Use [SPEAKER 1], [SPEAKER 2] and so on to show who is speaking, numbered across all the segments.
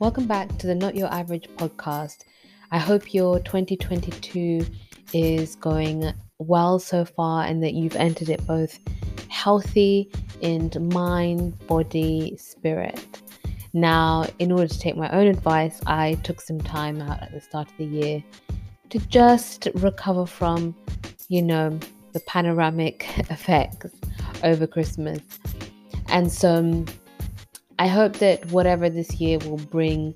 [SPEAKER 1] Welcome back to the Not Your Average podcast. I hope your 2022 is going well so far and that you've entered it both healthy in mind, body, spirit. Now, in order to take my own advice, I took some time out at the start of the year to just recover from, you know, the panoramic effects over Christmas. And so I hope that whatever this year will bring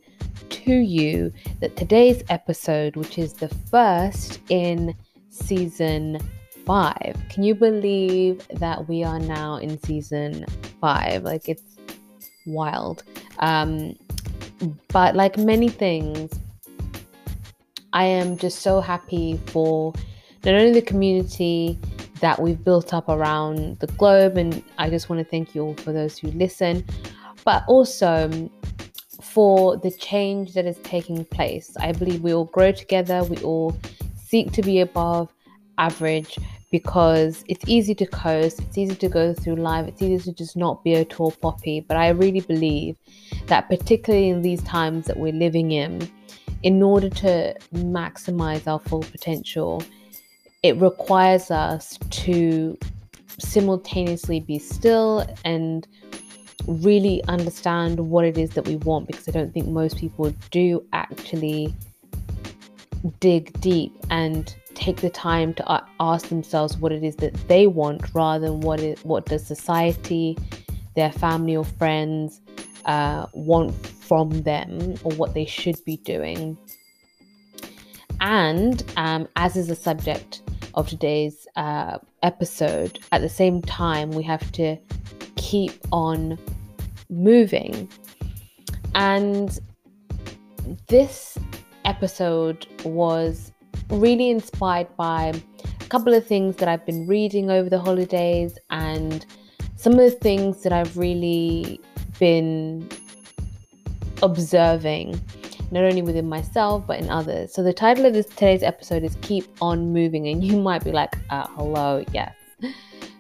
[SPEAKER 1] to you, that today's episode, which is the first in season five, can you believe that we are now in season five? Like it's wild. Um, but like many things, I am just so happy for not only the community that we've built up around the globe, and I just want to thank you all for those who listen, but also um, for the change that is taking place. I believe we all grow together, we all seek to be above average because it's easy to coast, it's easy to go through life, it's easy to just not be a tall poppy. But I really believe that, particularly in these times that we're living in, in order to maximize our full potential, it requires us to simultaneously be still and really understand what it is that we want because I don't think most people do actually dig deep and take the time to ask themselves what it is that they want rather than what it what does society their family or friends uh, want from them or what they should be doing. And um, as is the subject of today's uh, episode at the same time we have to keep on moving. And this episode was really inspired by a couple of things that I've been reading over the holidays and some of the things that I've really been observing not only within myself but in others. So the title of this today's episode is Keep on Moving and you might be like, uh, hello, yes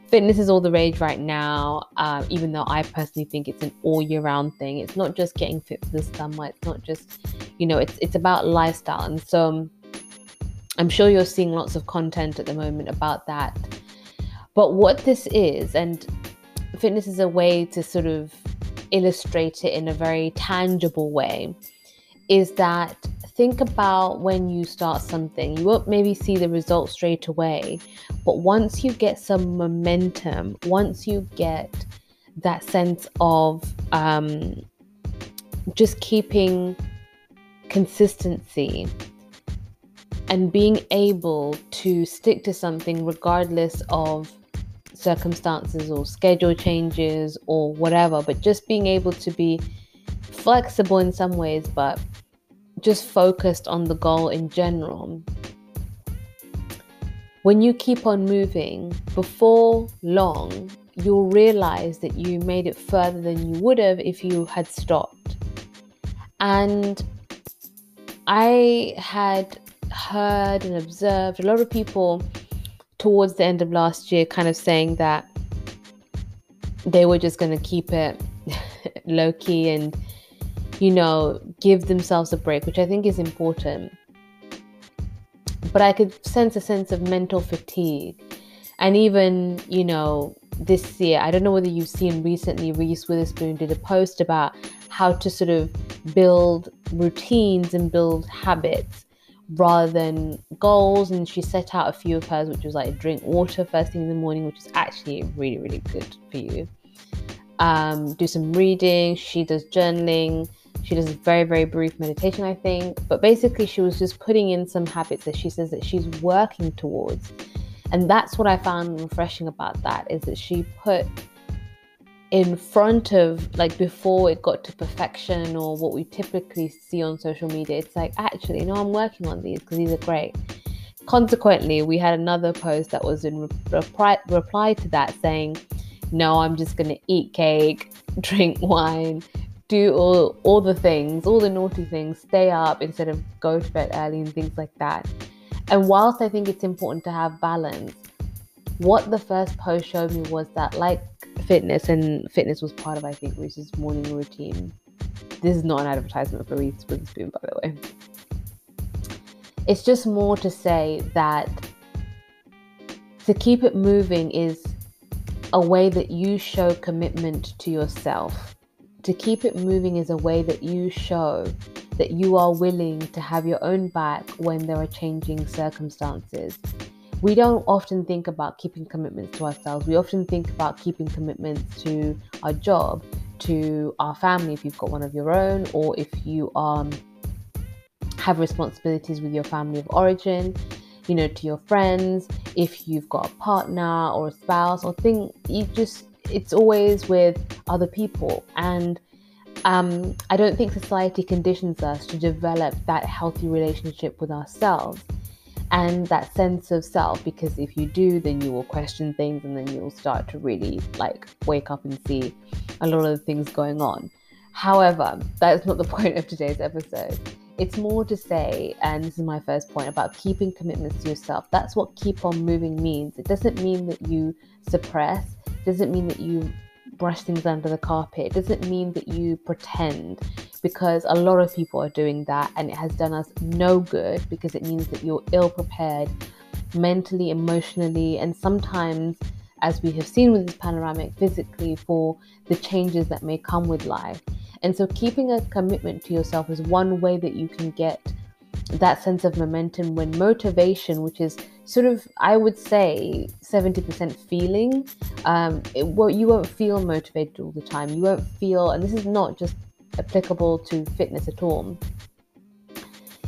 [SPEAKER 1] fitness is all the rage right now, um, even though I personally think it's an all year round thing. It's not just getting fit for the summer, it's not just, you know, it's, it's about lifestyle. And so I'm sure you're seeing lots of content at the moment about that. But what this is, and fitness is a way to sort of illustrate it in a very tangible way, is that think about when you start something. You won't maybe see the results straight away, but once you get some momentum, once you get that sense of um, just keeping consistency and being able to stick to something regardless of circumstances or schedule changes or whatever, but just being able to be flexible in some ways, but just focused on the goal in general, when you keep on moving, before long, you'll realize that you made it further than you would have if you had stopped. And I had heard and observed a lot of people towards the end of last year kind of saying that they were just going to keep it low key and you know, give themselves a break, which I think is important. But I could sense a sense of mental fatigue. And even, you know, this year, I don't know whether you've seen recently, Reese Witherspoon did a post about how to sort of build routines and build habits rather than goals. And she set out a few of hers, which was like drink water first thing in the morning, which is actually really, really good for you. Um, do some reading. She does journaling. She does a very, very brief meditation, I think. But basically, she was just putting in some habits that she says that she's working towards. And that's what I found refreshing about that is that she put in front of like before it got to perfection or what we typically see on social media it's like actually no i'm working on these because these are great consequently we had another post that was in reply, reply to that saying no i'm just going to eat cake drink wine do all all the things, all the naughty things, stay up instead of go to bed early and things like that. And whilst I think it's important to have balance, what the first post showed me was that like fitness and fitness was part of I think Reese's morning routine. this is not an advertisement for Reese Witherspoon, by the way. It's just more to say that to keep it moving is a way that you show commitment to yourself. To keep it moving is a way that you show that you are willing to have your own back when there are changing circumstances. We don't often think about keeping commitments to ourselves. We often think about keeping commitments to our job, to our family if you've got one of your own, or if you um, have responsibilities with your family of origin, you know, to your friends, if you've got a partner or a spouse, or thing you just it's always with other people. And um, I don't think society conditions us to develop that healthy relationship with ourselves and that sense of self because if you do then you will question things and then you'll start to really like wake up and see a lot of the things going on. However that is not the point of today's episode. It's more to say and this is my first point about keeping commitments to yourself. That's what keep on moving means. It doesn't mean that you suppress doesn't mean that you brush things under the carpet. It doesn't mean that you pretend because a lot of people are doing that and it has done us no good because it means that you're ill prepared mentally, emotionally, and sometimes, as we have seen with this panoramic, physically for the changes that may come with life. And so, keeping a commitment to yourself is one way that you can get that sense of momentum when motivation, which is sort of, I would say, 70% feeling, um, it, well, you won't feel motivated all the time. You won't feel, and this is not just applicable to fitness at all,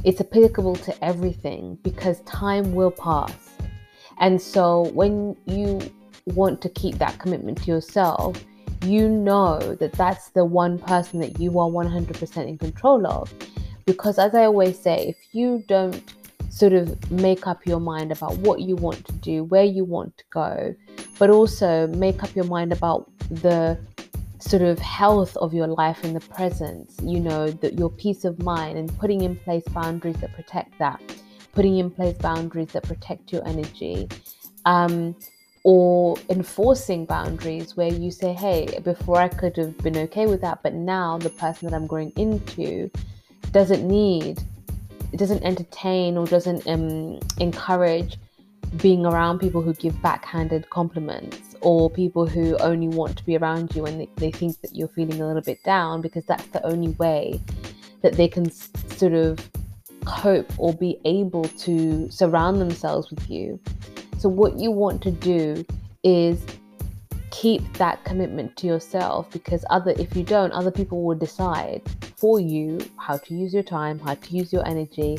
[SPEAKER 1] it's applicable to everything because time will pass. And so when you want to keep that commitment to yourself, you know that that's the one person that you are 100% in control of. Because as I always say, if you don't sort of make up your mind about what you want to do, where you want to go, but also make up your mind about the sort of health of your life in the present, you know, that your peace of mind and putting in place boundaries that protect that, putting in place boundaries that protect your energy. Um, or enforcing boundaries where you say, hey, before I could have been okay with that, but now the person that I'm growing into doesn't need, doesn't entertain or doesn't um, encourage being around people who give backhanded compliments or people who only want to be around you when they, they think that you're feeling a little bit down because that's the only way that they can sort of cope or be able to surround themselves with you. So, what you want to do is keep that commitment to yourself because other if you don't other people will decide for you how to use your time how to use your energy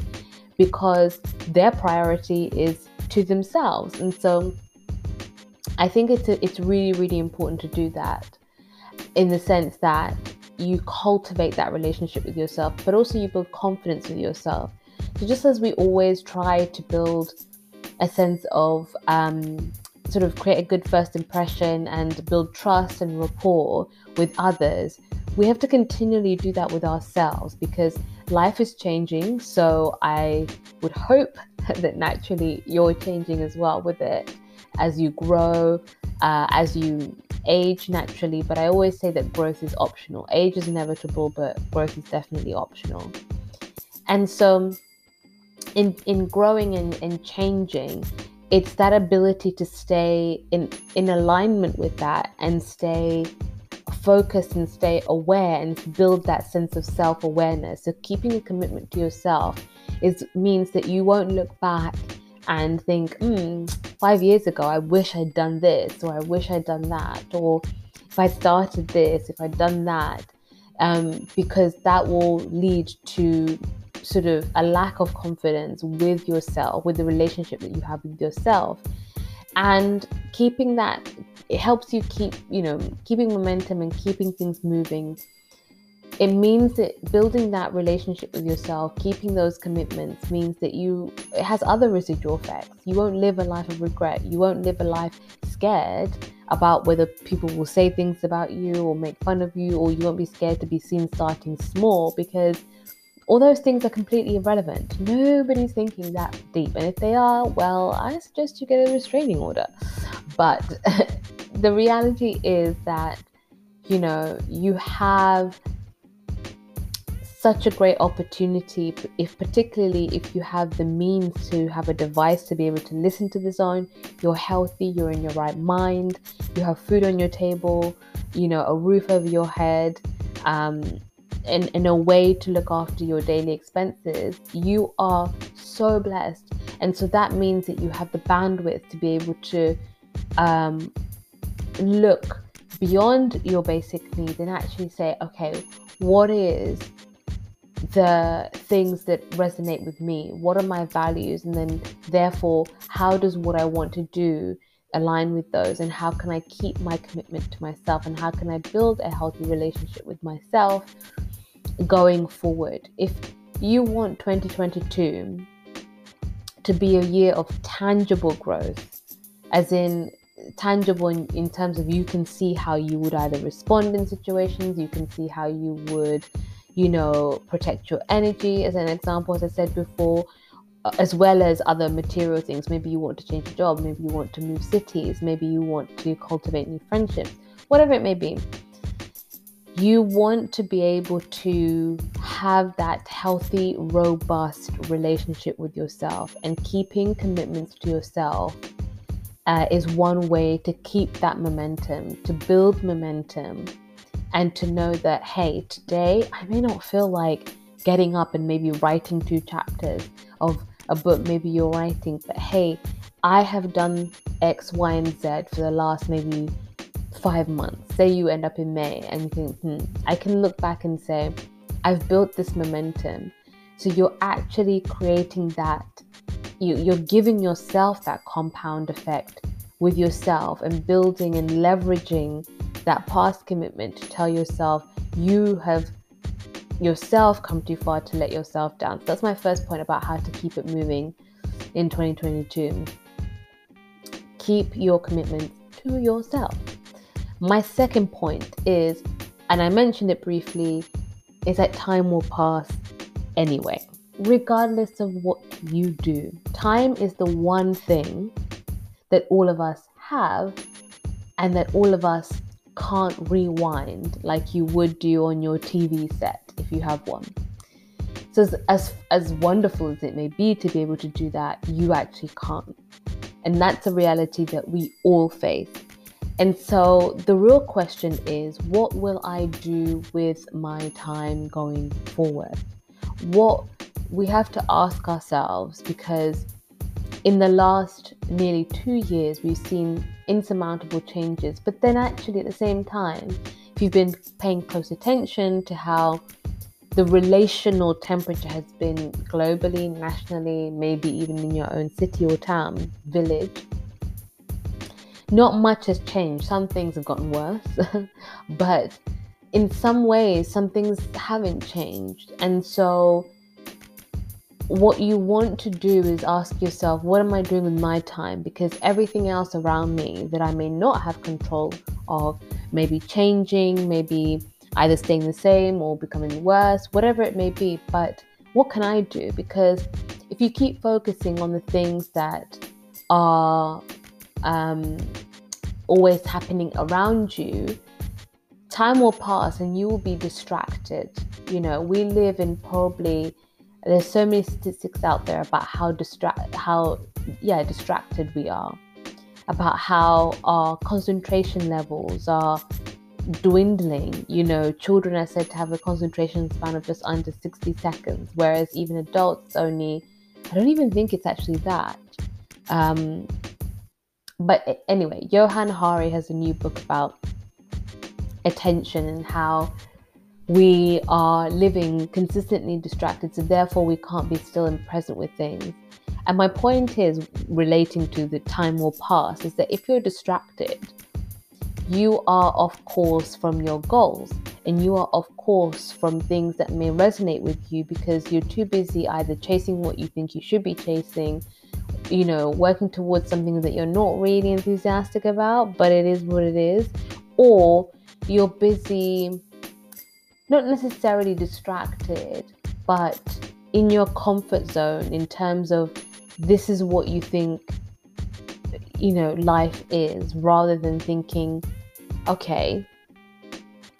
[SPEAKER 1] because their priority is to themselves. And so i think it's a, it's really really important to do that in the sense that you cultivate that relationship with yourself but also you build confidence with yourself. So just as we always try to build a sense of um, sort of create a good first impression and build trust and rapport with others, we have to continually do that with ourselves because life is changing. So I would hope that naturally you're changing as well with it as you grow, uh, as you age naturally. But I always say that growth is optional. Age is inevitable, but growth is definitely optional. And so, in in growing and, and changing, it's that ability to stay in in alignment with that and stay focused and stay aware and build that sense of self-awareness. So keeping a commitment to yourself is means that you won't look back and think mm, five years ago i wish i'd done this or i wish i'd done that or if i started this if i'd done that. Um, because that will lead to sort of a lack of confidence with yourself, with the relationship that you have with yourself. And keeping that, it helps you keep, you know, keeping momentum and keeping things moving. It means that building that relationship with yourself, keeping those commitments means that you, it has other residual effects. You won't live a life of regret. You won't live a life scared about whether people will say things about you or make fun of you, or you won't be scared to be seen starting small because all those things are completely irrelevant. Nobody's thinking that deep. And if they are, well, I suggest you get a restraining order. But the reality is that, you know, you have such a great opportunity if particularly if you have the means to have a device to be able to listen to the zone you're healthy you're in your right mind you have food on your table you know a roof over your head um, and, and a way to look after your daily expenses you are so blessed and so that means that you have the bandwidth to be able to um, look beyond your basic needs and actually say okay what is the things that resonate with me? What are my values? And then, therefore, how does what I want to do align with those? And how can I keep my commitment to myself? And how can I build a healthy relationship with myself going forward? If you want 2022 to be a year of tangible growth, as in tangible in, in terms of you can see how you would either respond in situations, you can see how you would you know, protect your energy, as an example, as I said before, uh, as well as other material things. Maybe you want to change your job, maybe you want to move cities, maybe you want to cultivate new friendships, whatever it may be. You want to be able to have that healthy, robust relationship with yourself, and keeping commitments to yourself uh, is one way to keep that momentum, to build momentum and to know that, hey, today I may not feel like getting up and maybe writing two chapters of a book maybe you're writing, but hey, I have done X, Y, and Z for the last maybe five months. Say you end up in May and you think, hmm, I can look back and say, I've built this momentum. So you're actually creating that, you, you're giving yourself that compound effect with yourself and building and leveraging that past commitment to tell yourself you have yourself come too far to let yourself down. So that's my first point about how to keep it moving in 2022. Keep your commitment to yourself. My second point is, and I mentioned it briefly, is that time will pass anyway, regardless of what you do. Time is the one thing that all of us have and that all of us can't rewind like you would do on your TV set if you have one. So as, as as wonderful as it may be to be able to do that, you actually can't. And that's a reality that we all face. And so the real question is what will I do with my time going forward? What we have to ask ourselves because in the last nearly two years, we've seen insurmountable changes. But then, actually, at the same time, if you've been paying close attention to how the relational temperature has been globally, nationally, maybe even in your own city or town, village, not much has changed. Some things have gotten worse, but in some ways, some things haven't changed. And so, what you want to do is ask yourself, what am I doing with my time? Because everything else around me that I may not have control of, maybe changing, maybe either staying the same or becoming worse, whatever it may be. But what can I do? Because if you keep focusing on the things that are um, always happening around you, time will pass and you will be distracted. You know, we live in probably there's so many statistics out there about how distract how yeah distracted we are about how our concentration levels are dwindling you know children are said to have a concentration span of just under 60 seconds whereas even adults only i don't even think it's actually that um, but anyway johann hari has a new book about attention and how we are living consistently distracted, so therefore we can't be still and present with things. And my point is relating to the time will pass is that if you're distracted, you are off course from your goals and you are off course from things that may resonate with you because you're too busy either chasing what you think you should be chasing, you know, working towards something that you're not really enthusiastic about, but it is what it is, or you're busy not necessarily distracted, but in your comfort zone in terms of this is what you think you know life is rather than thinking okay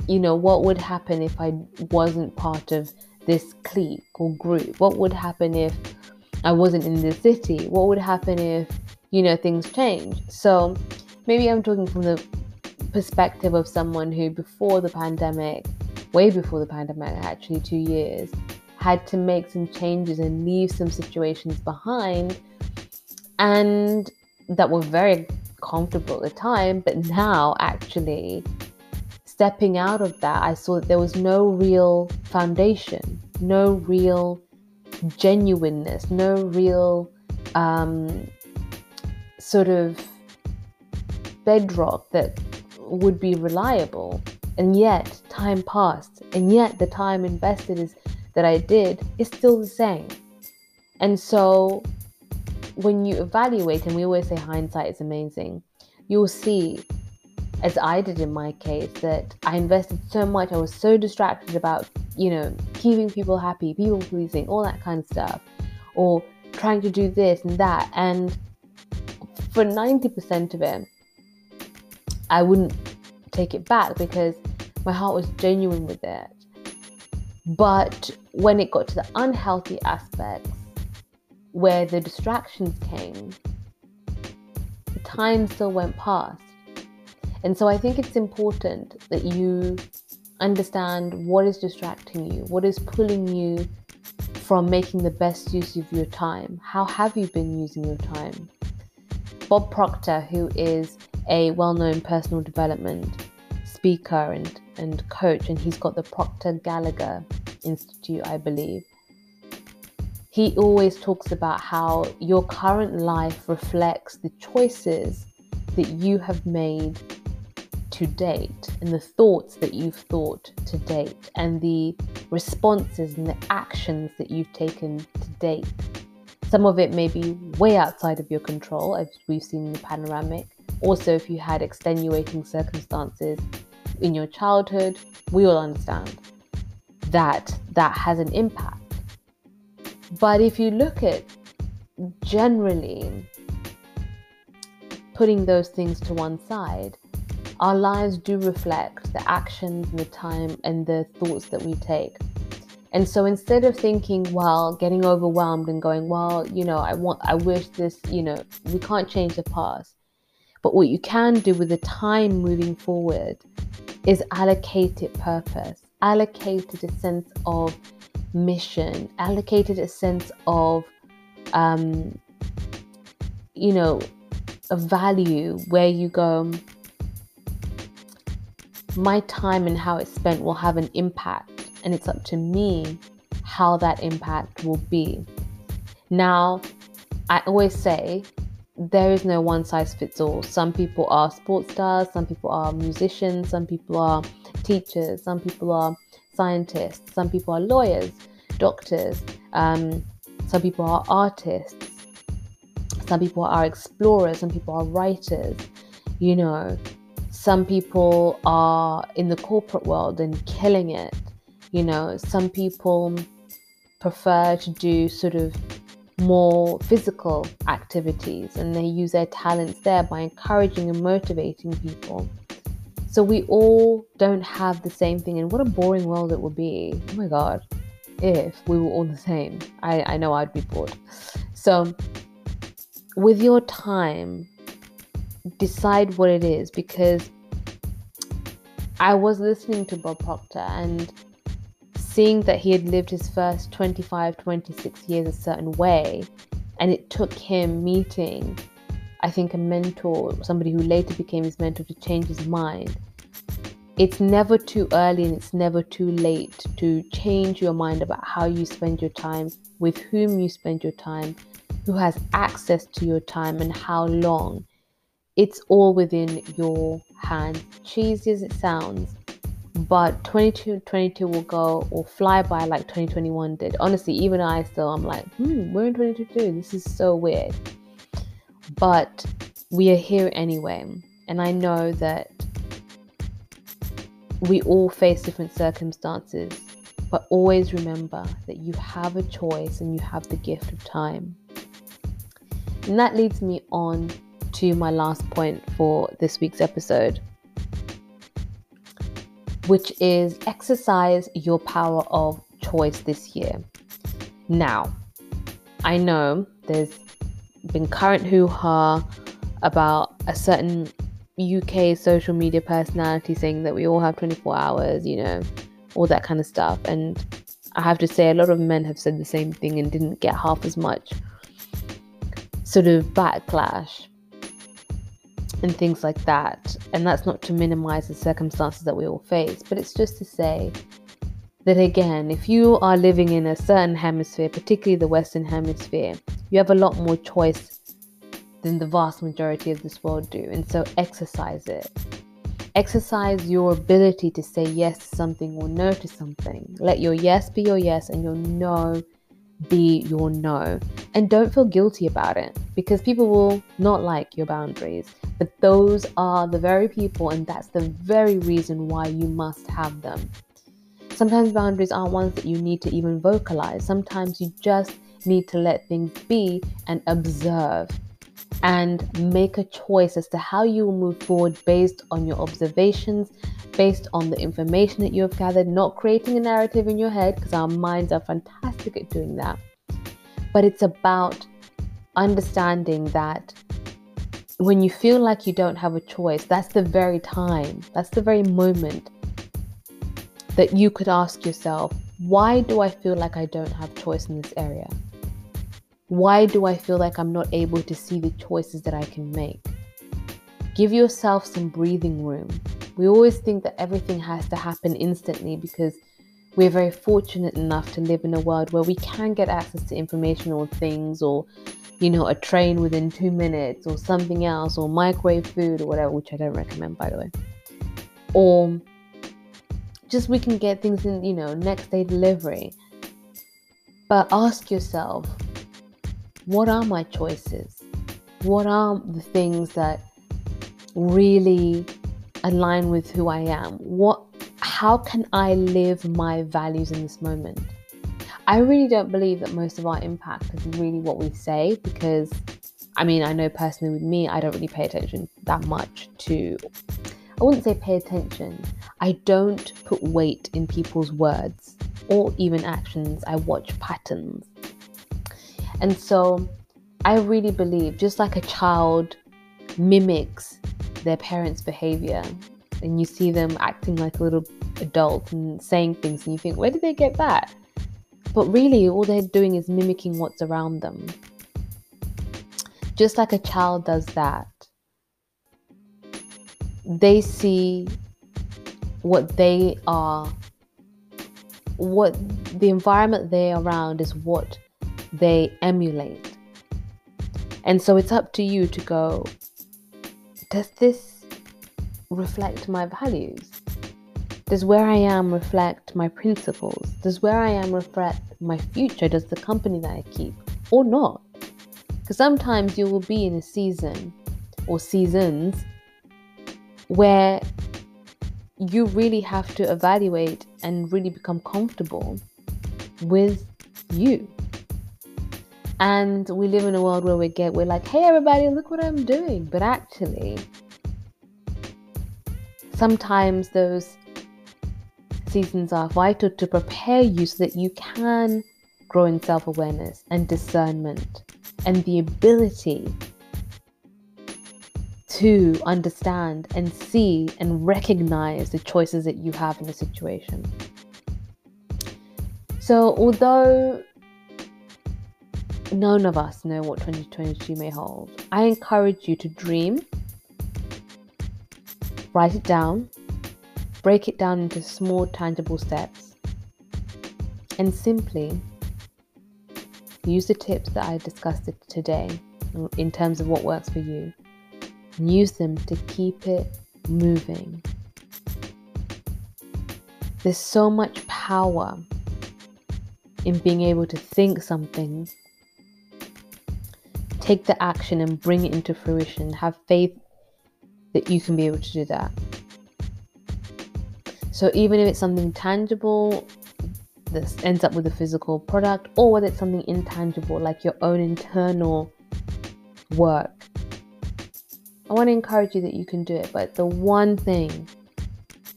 [SPEAKER 1] you know what would happen if i wasn't part of this clique or group? What would happen if I wasn't in this city? What would happen if, you know, things change? So maybe I'm talking from the perspective of someone who, before the pandemic, way before the pandemic, actually two years, had to make some changes and leave some situations behind and that were very comfortable at the time, but now actually stepping out of that, I saw that there was no real foundation, no real genuineness, no real um, sort of bedrock that would be reliable. And yet, time passed, and yet the time invested is that I did is still the same. And so, when you evaluate, and we always say hindsight is amazing, you'll see as I did in my case, that I invested so much. I was so distracted about, you know, keeping people happy, people pleasing, all that kind of stuff, or trying to do this and that. And for 90% of it, I wouldn't take it back because my heart was genuine with it. But when it got to the unhealthy aspects, where the distractions came, the time still went past and so I think it's important that you understand what is distracting you, what is pulling you from making the best use of your time. How have you been using your time? Bob Proctor, who is a well known personal development speaker and, and coach, and he's got the Proctor Gallagher Institute, I believe. He always talks about how your current life reflects the choices that you have made to date and the thoughts that you've thought to date and the responses and the actions that you've taken to date. Some of it may be way outside of your control, as we've seen in the panoramic. Also, if you had extenuating circumstances in your childhood, we all understand that that has an impact. But if you look at generally putting those things to one side, our lives do reflect the actions and the time and the thoughts that we take. And so instead of thinking, well, getting overwhelmed and going, well, you know, I want, I wish this, you know, we can't change the past. But what you can do with the time moving forward is allocate it purpose, allocate it a sense of mission, allocate it a sense of, um, you know, a value where you go, my time and how it's spent will have an impact, and it's up to me how that impact will be. Now, I always say there is no one size fits all. Some people are sports stars, some people are musicians, some people are teachers, some people are scientists, some people are lawyers, doctors, um, some people are artists, some people are explorers, some people are writers, you know, some people are in the corporate world and killing it. You know, some people prefer to do sort of more physical activities and they use their talents there by encouraging and motivating people. So we all don't have the same thing, and what a boring world it would be. Oh my god, if we were all the same. I, I know I'd be bored. So, with your time, decide what it is because I was listening to Bob Proctor and seeing that he had lived his first 25, 26 years a certain way, and it took him meeting, I think, a mentor, somebody who later became his mentor, to change his mind. It's never too early and it's never too late to change your mind about how you spend your time, with whom you spend your time, who has access to your time, and how long. It's all within your hands. Cheesy as it sounds, but 2022 will go or fly by like 2021 did. Honestly, even I still, I'm like, hmm, we're in 2022. This is so weird. But we are here anyway. And I know that we all face different circumstances, but always remember that you have a choice and you have the gift of time. And that leads me on to my last point for this week's episode, which is exercise your power of choice this year. Now, I know there's been current hoo ha about a certain UK social media personality saying that we all have 24 hours, you know, all that kind of stuff. And I have to say, a lot of men have said the same thing and didn't get half as much sort of backlash and things like that. And that's not to minimize the circumstances that we all face, but it's just to say that again, if you are living in a certain hemisphere, particularly the Western Hemisphere, you have a lot more choice than the vast majority of this world do. And so exercise it. Exercise your ability to say yes to something or no to something. Let your yes be your yes and your no be your no. And don't feel guilty about it because people will not like your boundaries. But those are the very people, and that's the very reason why you must have them. Sometimes boundaries aren't ones that you need to even vocalize. Sometimes you just need to let things be and observe and make a choice as to how you will move forward based on your observations, based on the information that you have gathered, not creating a narrative in your head because our minds are fantastic at doing that. But it's about understanding that when you feel like you don't have a choice, that's the very time, that's the very moment that you could ask yourself, why do I feel like I don't have choice in this area? Why do I feel like I'm not able to see the choices that I can make? Give yourself some breathing room. We always think that everything has to happen instantly because we're very fortunate enough to live in a world where we can get access to information or things or you know a train within 2 minutes or something else or microwave food or whatever which I don't recommend by the way. Or just we can get things in, you know, next day delivery. But ask yourself, what are my choices? What are the things that really align with who I am? What how can I live my values in this moment? I really don't believe that most of our impact is really what we say because I mean, I know personally with me, I don't really pay attention that much to I wouldn't say pay attention. I don't put weight in people's words or even actions. I watch patterns. And so I really believe just like a child mimics their parents' behavior and you see them acting like a little adult and saying things and you think, where did they get that? But really, all they're doing is mimicking what's around them. Just like a child does that, they see what they are, what the environment they're around is what they emulate. And so it's up to you to go, does this reflect my values? Does where I am reflect my principles? Does where I am reflect my future? Does the company that I keep or not? Because sometimes you will be in a season or seasons where you really have to evaluate and really become comfortable with you. And we live in a world where we get, we're like, hey, everybody, look what I'm doing. But actually, sometimes those seasons are vital to prepare you so that you can grow in self awareness and discernment and the ability to understand and see and recognize the choices that you have in a situation. So, although none of us know what 2022 may hold, I encourage you to dream, write it down, break it down into small, tangible steps, and simply use the tips that I discussed today in terms of what works for you and use them to keep it moving. There's so much power in being able to think something, take the action and bring it into fruition. Have faith that you can be able to do that. So, even if it's something tangible that ends up with a physical product, or whether it's something intangible like your own internal work, I want to encourage you that you can do it. But the one thing,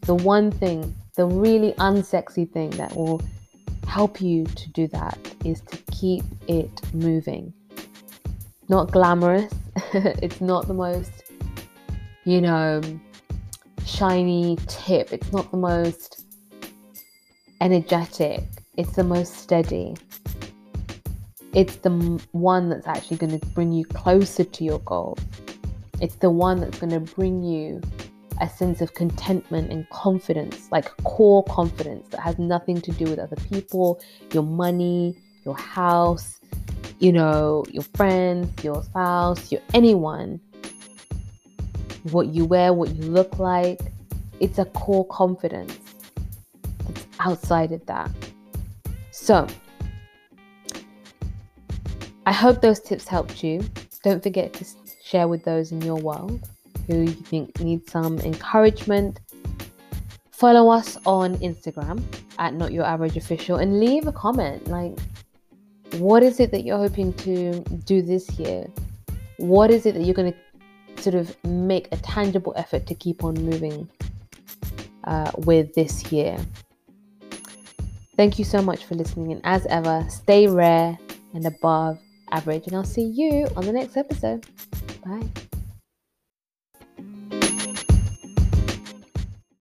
[SPEAKER 1] the one thing, the really unsexy thing that will help you to do that is to keep it moving. Not glamorous, it's not the most, you know, shiny tip, it's not the most energetic, it's the most steady. It's the one that's actually going to bring you closer to your goal. It's the one that's going to bring you a sense of contentment and confidence, like core confidence that has nothing to do with other people, your money, your house, you know, your friends, your spouse, your anyone. What you wear, what you look like. It's a core confidence that's outside of that. So, I hope those tips helped you. Don't forget to share with those in your world who you think need some encouragement. Follow us on Instagram at Not Your Average Official and leave a comment. Like, what is it that you're hoping to do this year? What is it that you're going to sort of make a tangible effort to keep on moving uh, with this year? Thank you so much for listening. And as ever, stay rare and above average. And I'll see you on the next episode. Bye.